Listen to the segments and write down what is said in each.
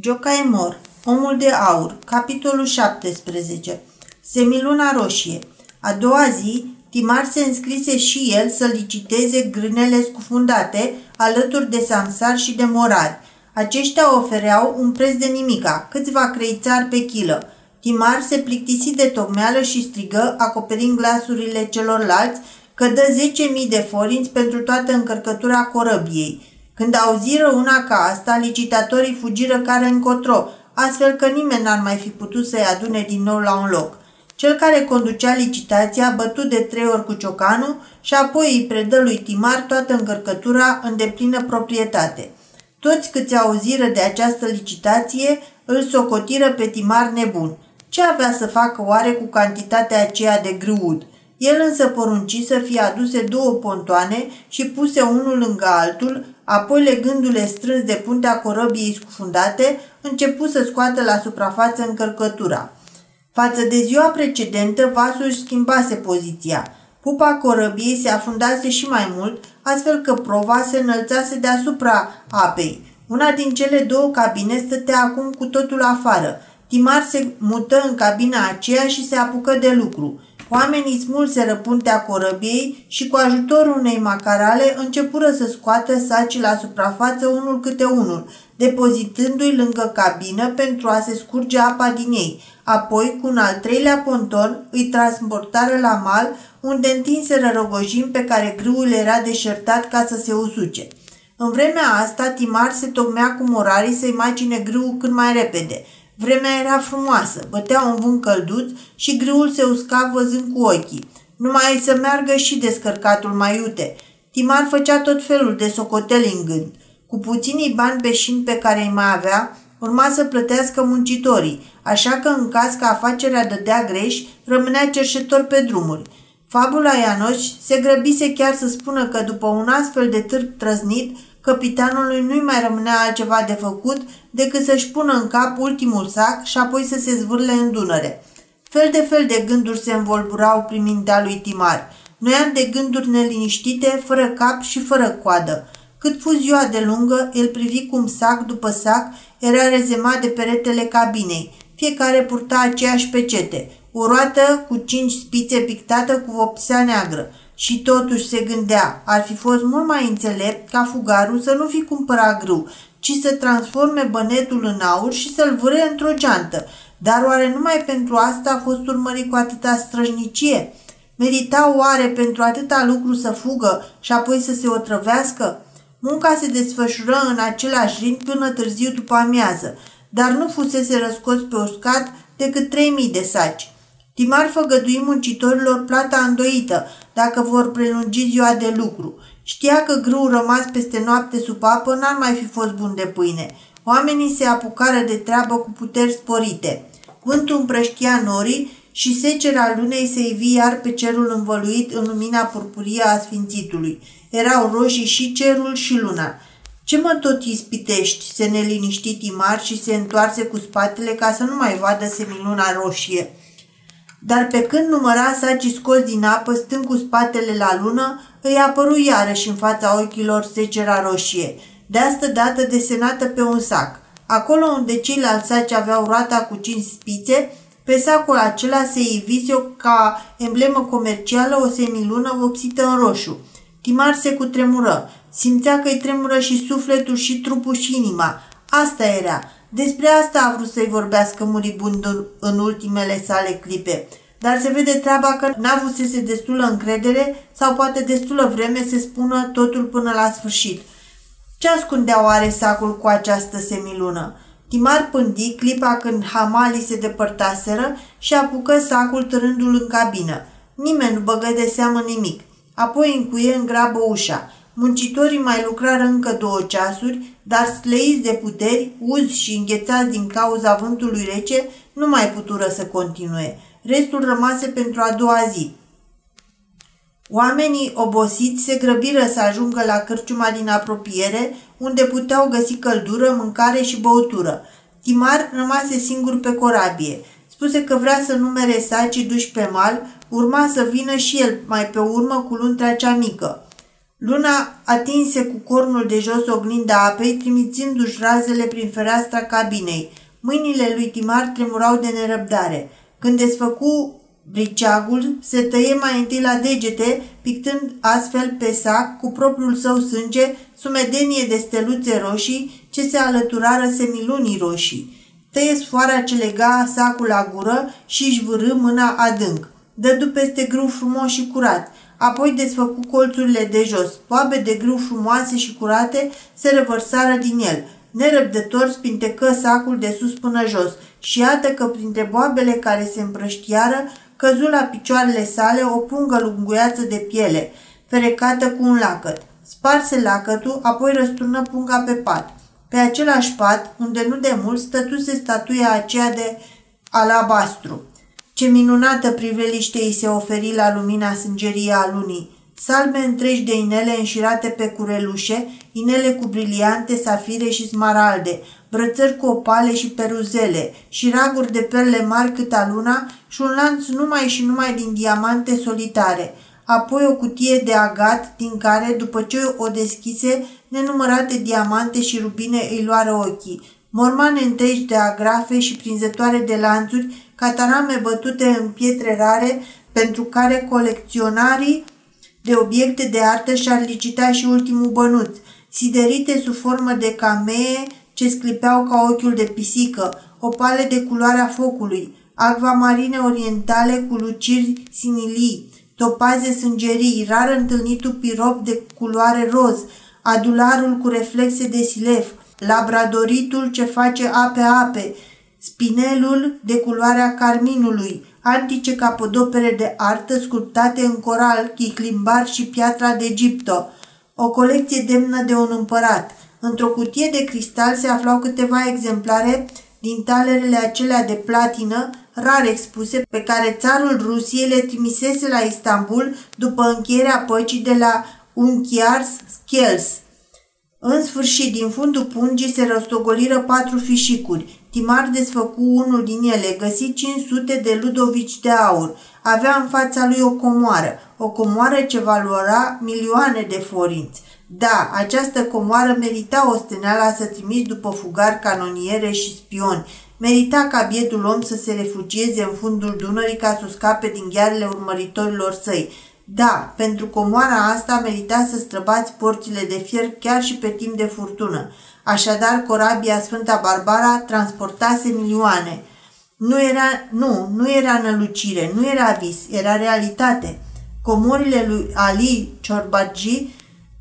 Jocaemor, Omul de Aur, capitolul 17 Semiluna Roșie A doua zi, Timar se înscrise și el să liciteze grânele scufundate alături de Samsar și de Morari. Aceștia ofereau un preț de nimica, câțiva creițari pe kilă. Timar se plictisi de tocmeală și strigă, acoperind glasurile celorlalți, că dă 10.000 de forinți pentru toată încărcătura corăbiei. Când auziră una ca asta, licitatorii fugiră care încotro, astfel că nimeni n-ar mai fi putut să-i adune din nou la un loc. Cel care conducea licitația bătut de trei ori cu ciocanul și apoi îi predă lui Timar toată încărcătura în deplină proprietate. Toți câți auziră de această licitație îl socotiră pe Timar nebun. Ce avea să facă oare cu cantitatea aceea de grâud? El însă porunci să fie aduse două pontoane și puse unul lângă altul, apoi legându-le strâns de puntea corăbiei scufundate, începu să scoată la suprafață încărcătura. Față de ziua precedentă, vasul își schimbase poziția. Pupa corăbiei se afundase și mai mult, astfel că prova se înălțase deasupra apei. Una din cele două cabine stătea acum cu totul afară. Timar se mută în cabina aceea și se apucă de lucru. Oamenii smulseră puntea corăbiei și cu ajutorul unei macarale începură să scoată saci la suprafață unul câte unul, depozitându-i lângă cabină pentru a se scurge apa din ei. Apoi, cu un al treilea ponton, îi transportară la mal, unde întinseră rogojim pe care grâul era deșertat ca să se usuce. În vremea asta, Timar se tocmea cu morarii să-i macine grâul cât mai repede – Vremea era frumoasă, bătea un vânt călduț și grâul se usca văzând cu ochii. Numai să meargă și descărcatul mai iute. Timar făcea tot felul de socoteli în gând. Cu puținii bani peșini pe care îi mai avea, urma să plătească muncitorii, așa că în caz că afacerea dădea greș, rămânea cerșetor pe drumuri. Fabula Ianoș se grăbise chiar să spună că după un astfel de târg trăznit, capitanului nu-i mai rămânea altceva de făcut decât să-și pună în cap ultimul sac și apoi să se zvârle în Dunăre. Fel de fel de gânduri se învolburau prin mintea lui Timar. Noiam de gânduri neliniștite, fără cap și fără coadă. Cât fu ziua de lungă, el privi cum sac după sac era rezemat de peretele cabinei. Fiecare purta aceeași pecete, o roată cu cinci spițe pictată cu vopsea neagră. Și totuși se gândea, ar fi fost mult mai înțelept ca fugarul să nu fi cumpărat grâu, ci să transforme bănetul în aur și să-l vâre într-o geantă. Dar oare numai pentru asta a fost urmărit cu atâta străjnicie? Merita oare pentru atâta lucru să fugă și apoi să se otrăvească? Munca se desfășură în același ritm până târziu după amiază, dar nu fusese răscos pe uscat decât 3000 de saci. Timar făgădui muncitorilor plata îndoită, dacă vor prelungi ziua de lucru. Știa că grâul rămas peste noapte sub apă n-ar mai fi fost bun de pâine. Oamenii se apucară de treabă cu puteri sporite. Vântul împrăștia norii și secera lunei se ivi iar pe cerul învăluit în lumina purpurie a sfințitului. Erau roșii și cerul și luna. Ce mă tot ispitești?" se neliniști Timar și se întoarse cu spatele ca să nu mai vadă semiluna roșie. Dar pe când număra sacii scos din apă, stând cu spatele la lună, îi apăru iarăși în fața ochilor secera roșie, de asta dată desenată pe un sac. Acolo unde ceilalți saci aveau roata cu cinci spițe, pe sacul acela se ivise ca emblemă comercială o semilună vopsită în roșu. Timar se cutremură. Simțea că îi tremură și sufletul și trupul și inima. Asta era. Despre asta a vrut să-i vorbească muribundul în ultimele sale clipe. Dar se vede treaba că n-a avusese destulă încredere sau poate destulă vreme să spună totul până la sfârșit. Ce ascundea oare sacul cu această semilună? Timar pândi clipa când hamalii se depărtaseră și apucă sacul târându-l în cabină. Nimeni nu băgă de seamă nimic. Apoi încuie în grabă ușa. Muncitorii mai lucrară încă două ceasuri, dar sleiți de puteri, uzi și înghețați din cauza vântului rece, nu mai putură să continue. Restul rămase pentru a doua zi. Oamenii obosiți se grăbiră să ajungă la cârciuma din apropiere, unde puteau găsi căldură, mâncare și băutură. Timar rămase singur pe corabie. Spuse că vrea să numere sacii duși pe mal, urma să vină și el mai pe urmă cu luntrea cea mică. Luna atinse cu cornul de jos oglinda apei, trimițându-și razele prin fereastra cabinei. Mâinile lui Timar tremurau de nerăbdare. Când desfăcu briceagul, se tăie mai întâi la degete, pictând astfel pe sac, cu propriul său sânge, sumedenie de steluțe roșii ce se alăturară semilunii roșii. Tăie sfoara ce lega sacul la gură și își vârâ mâna adânc. Dădu peste grâu frumos și curat – apoi desfăcu colțurile de jos. Poabe de grâu frumoase și curate se revărsară din el. Nerăbdător spintecă sacul de sus până jos și iată că printre boabele care se împrăștiară căzu la picioarele sale o pungă lunguiață de piele, ferecată cu un lacăt. Sparse lacătul, apoi răsturnă punga pe pat. Pe același pat, unde nu de mult stătuse statuia aceea de alabastru. Ce minunată priveliște îi se oferi la lumina sângerie a lunii. Salme întregi de inele înșirate pe curelușe, inele cu briliante, safire și smaralde, brățări cu opale și peruzele, și raguri de perle mari cât a luna și un lanț numai și numai din diamante solitare, apoi o cutie de agat din care, după ce o deschise, nenumărate diamante și rubine îi luară ochii, mormane întregi de agrafe și prinzătoare de lanțuri catarame bătute în pietre rare pentru care colecționarii de obiecte de artă și-ar licita și ultimul bănuț, siderite sub formă de camee ce sclipeau ca ochiul de pisică, opale de culoarea focului, acvamarine orientale cu luciri sinilii, topaze sângerii, rar întâlnitul pirop de culoare roz, adularul cu reflexe de silef, labradoritul ce face ape-ape, spinelul de culoarea carminului, antice capodopere de artă sculptate în coral, chiclimbar și piatra de Egipto, o colecție demnă de un împărat. Într-o cutie de cristal se aflau câteva exemplare din talerele acelea de platină, rar expuse, pe care țarul Rusiei le trimisese la Istanbul după încheierea păcii de la Unchiars Skels. În sfârșit, din fundul pungii se rostogoliră patru fișicuri. Timar desfăcu unul din ele, găsi 500 de ludovici de aur. Avea în fața lui o comoară, o comoară ce valora milioane de forinți. Da, această comoară merita osteneala să trimis după fugari, canoniere și spioni. Merita ca bietul om să se refugieze în fundul Dunării ca să scape din ghearele urmăritorilor săi. Da, pentru comoara asta merita să străbați porțile de fier chiar și pe timp de furtună. Așadar, corabia Sfânta Barbara transportase milioane. Nu era, nu, nu era nălucire, nu era vis, era realitate. Comorile lui Ali Ciorbagi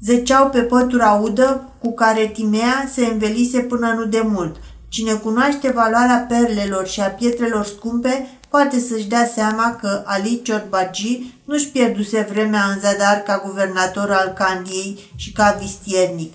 zeceau pe pătura udă cu care Timea se învelise până nu de mult. Cine cunoaște valoarea perlelor și a pietrelor scumpe poate să-și dea seama că Ali Ciorbagi nu-și pierduse vremea în zadar ca guvernator al Candiei și ca vistiernic.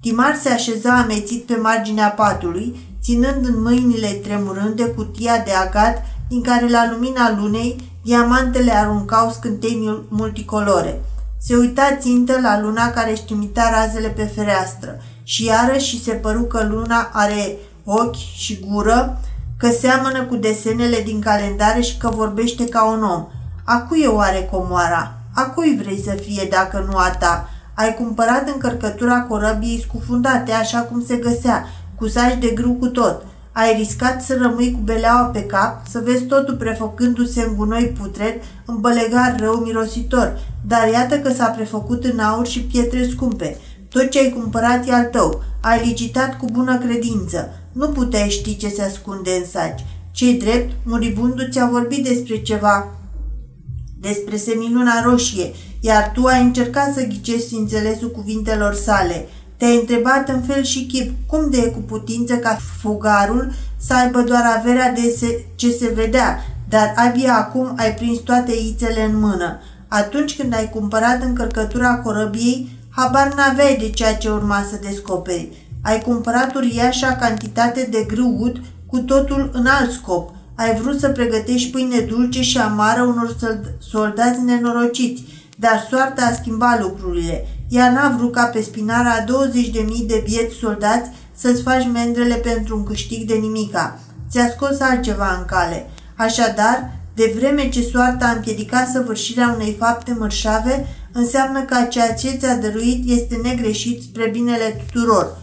Timar se așeza amețit pe marginea patului, ținând în mâinile tremurânde cutia de agat din care la lumina lunei diamantele aruncau scântei multicolore. Se uita țintă la luna care își trimita razele pe fereastră și iarăși se păru că luna are ochi și gură, că seamănă cu desenele din calendare și că vorbește ca un om. A cui e oare comoara? A cui vrei să fie dacă nu a ta? Ai cumpărat încărcătura corăbiei scufundate așa cum se găsea, cu saci de grâu cu tot. Ai riscat să rămâi cu beleaua pe cap, să vezi totul prefăcându-se în gunoi putred, în bălegar rău mirositor, dar iată că s-a prefăcut în aur și pietre scumpe. Tot ce ai cumpărat e al tău. Ai licitat cu bună credință. Nu puteai ști ce se ascunde în saci. Cei drept, muribundul ți-a vorbit despre ceva, despre semiluna roșie, iar tu ai încercat să ghicești înțelesul cuvintelor sale. Te-ai întrebat în fel și chip cum de e cu putință ca fugarul să aibă doar averea de se, ce se vedea, dar abia acum ai prins toate ițele în mână. Atunci când ai cumpărat încărcătura corăbiei, habar n-aveai de ceea ce urma să descoperi. Ai cumpărat uriașa cantitate de grâu ud cu totul în alt scop. Ai vrut să pregătești pâine dulce și amară unor soldați nenorociți, dar soarta a schimbat lucrurile. Ea n-a vrut ca pe spinarea a 20.000 de vieți soldați să-ți faci mendrele pentru un câștig de nimica. Ți-a scos altceva în cale. Așadar, de vreme ce soarta a împiedicat săvârșirea unei fapte mărșave, înseamnă că ceea ce ți-a dăruit este negreșit spre binele tuturor.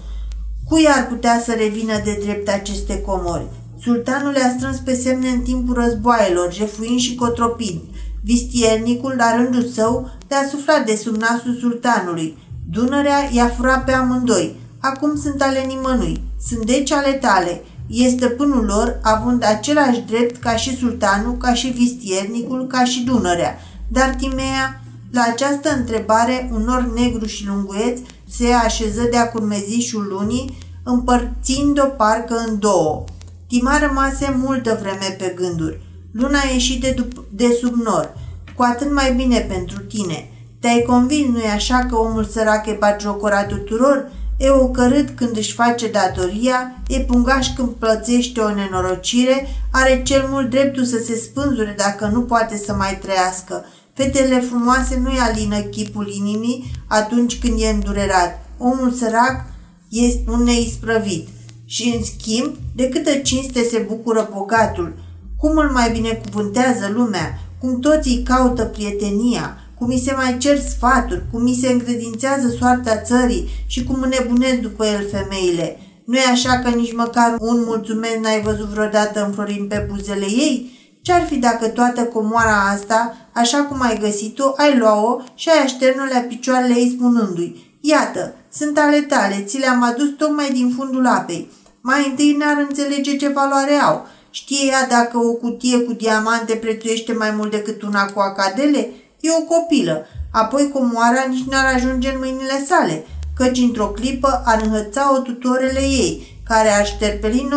Cui ar putea să revină de drept aceste comori? Sultanul le-a strâns pe semne în timpul războaielor, jefuind și cotropind. Vistiernicul, la rândul său, le-a suflat de sub nasul sultanului. Dunărea i-a furat pe amândoi. Acum sunt ale nimănui. Sunt deci ale tale. Este stăpânul lor, având același drept ca și sultanul, ca și vistiernicul, ca și Dunărea. Dar Timea, la această întrebare, un nor negru și lunguieț se așeză de-a curmezișul lunii, împărțind-o parcă în două. Tima rămase multă vreme pe gânduri. Luna a ieșit de, dup- de sub nor. Cu atât mai bine pentru tine. Te-ai convins, nu-i așa, că omul sărac e bagiocora tuturor? E ocărât când își face datoria, e pungaș când plățește o nenorocire, are cel mult dreptul să se spânzure dacă nu poate să mai trăiască. Fetele frumoase nu-i alină chipul inimii atunci când e îndurerat. Omul sărac este un neisprăvit. Și, în schimb, de câtă cinste se bucură bogatul, cum îl mai binecuvântează lumea, cum toți îi caută prietenia, cum mi se mai cer sfaturi, cum mi se încredințează soarta țării și cum înnebunesc după el femeile. nu e așa că nici măcar un mulțumesc n-ai văzut vreodată înflorind pe buzele ei? Ce-ar fi dacă toată comoara asta, așa cum ai găsit-o, ai lua-o și ai așterne la picioarele ei spunându-i Iată, sunt ale tale, ți le-am adus tocmai din fundul apei. Mai întâi n-ar înțelege ce valoare au. Știe ea dacă o cutie cu diamante prețuiește mai mult decât una cu acadele? E o copilă. Apoi comoara nici n-ar ajunge în mâinile sale, căci într-o clipă ar înhăța-o tutorele ei, care ar șterpeli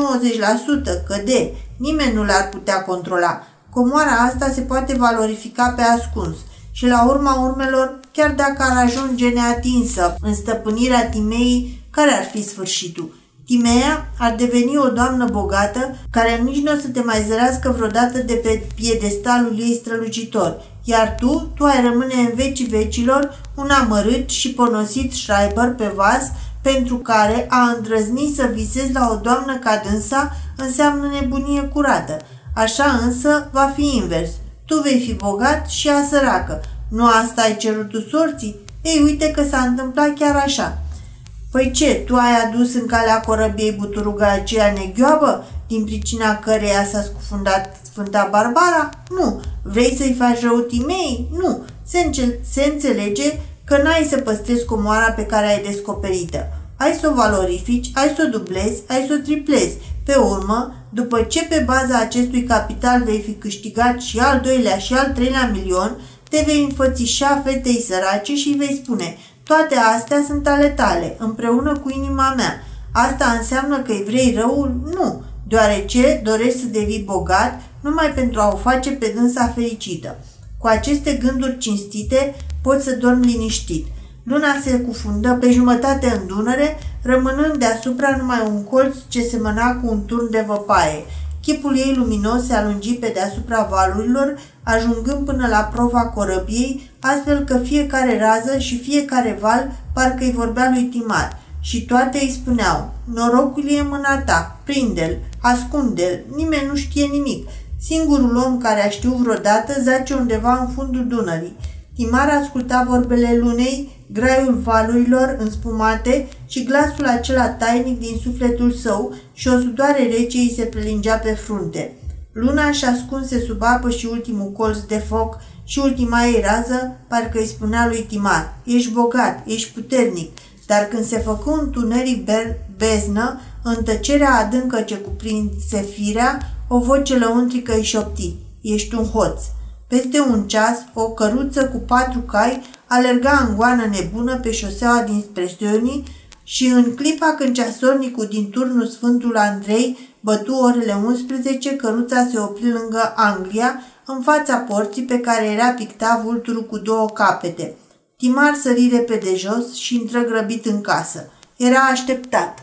90%, că de, nimeni nu l-ar putea controla. Comoara asta se poate valorifica pe ascuns și la urma urmelor, chiar dacă ar ajunge neatinsă în stăpânirea Timeii, care ar fi sfârșitul? Timea ar deveni o doamnă bogată care nici nu o să te mai zărească vreodată de pe piedestalul ei strălucitor, iar tu, tu ai rămâne în vecii vecilor un amărât și ponosit Schreiber pe vas pentru care a îndrăznit să visezi la o doamnă ca dânsa înseamnă nebunie curată. Așa însă va fi invers. Tu vei fi bogat și a săracă. Nu asta ai cerut tu sorții? Ei, uite că s-a întâmplat chiar așa. Păi ce, tu ai adus în calea corăbiei buturuga aceea neghioabă, din pricina căreia s-a scufundat Sfânta Barbara? Nu. Vrei să-i faci rău timei? Nu. Se, înce- se înțelege că n-ai să păstrezi comoara pe care ai descoperită. Ai să o valorifici, ai să o dublezi, ai să o triplezi. Pe urmă, după ce pe baza acestui capital vei fi câștigat și al doilea și al treilea milion, te vei înfățișa fetei sărace și vei spune – toate astea sunt ale tale, împreună cu inima mea. Asta înseamnă că îi vrei răul? Nu, deoarece dorești să devii bogat numai pentru a o face pe dânsa fericită. Cu aceste gânduri cinstite poți să dormi liniștit. Luna se cufundă pe jumătate în Dunăre, rămânând deasupra numai un colț ce semăna cu un turn de văpaie. Chipul ei luminos se alungi pe deasupra valurilor, ajungând până la prova corăbiei, astfel că fiecare rază și fiecare val parcă îi vorbea lui Timar și toate îi spuneau, norocul e în mâna ta, prinde-l, ascunde-l, nimeni nu știe nimic. Singurul om care a știut vreodată zace undeva în fundul Dunării. Timar asculta vorbele lunei, graiul valurilor înspumate și glasul acela tainic din sufletul său și o sudoare rece îi se prelingea pe frunte. Luna și ascunse sub apă și ultimul colț de foc și ultima ei rază, parcă îi spunea lui Timar, ești bogat, ești puternic, dar când se făcu un tuneric beznă, în tăcerea adâncă ce cuprinse firea, o voce lăuntrică îi șopti, ești un hoț. Peste un ceas, o căruță cu patru cai alerga în goană nebună pe șoseaua dinspre Stonii și în clipa când ceasornicul din turnul Sfântul Andrei bătu orele 11, căruța se opri lângă Anglia, în fața porții pe care era pictat vulturul cu două capete. Timar sări repede jos și intră grăbit în casă. Era așteptat.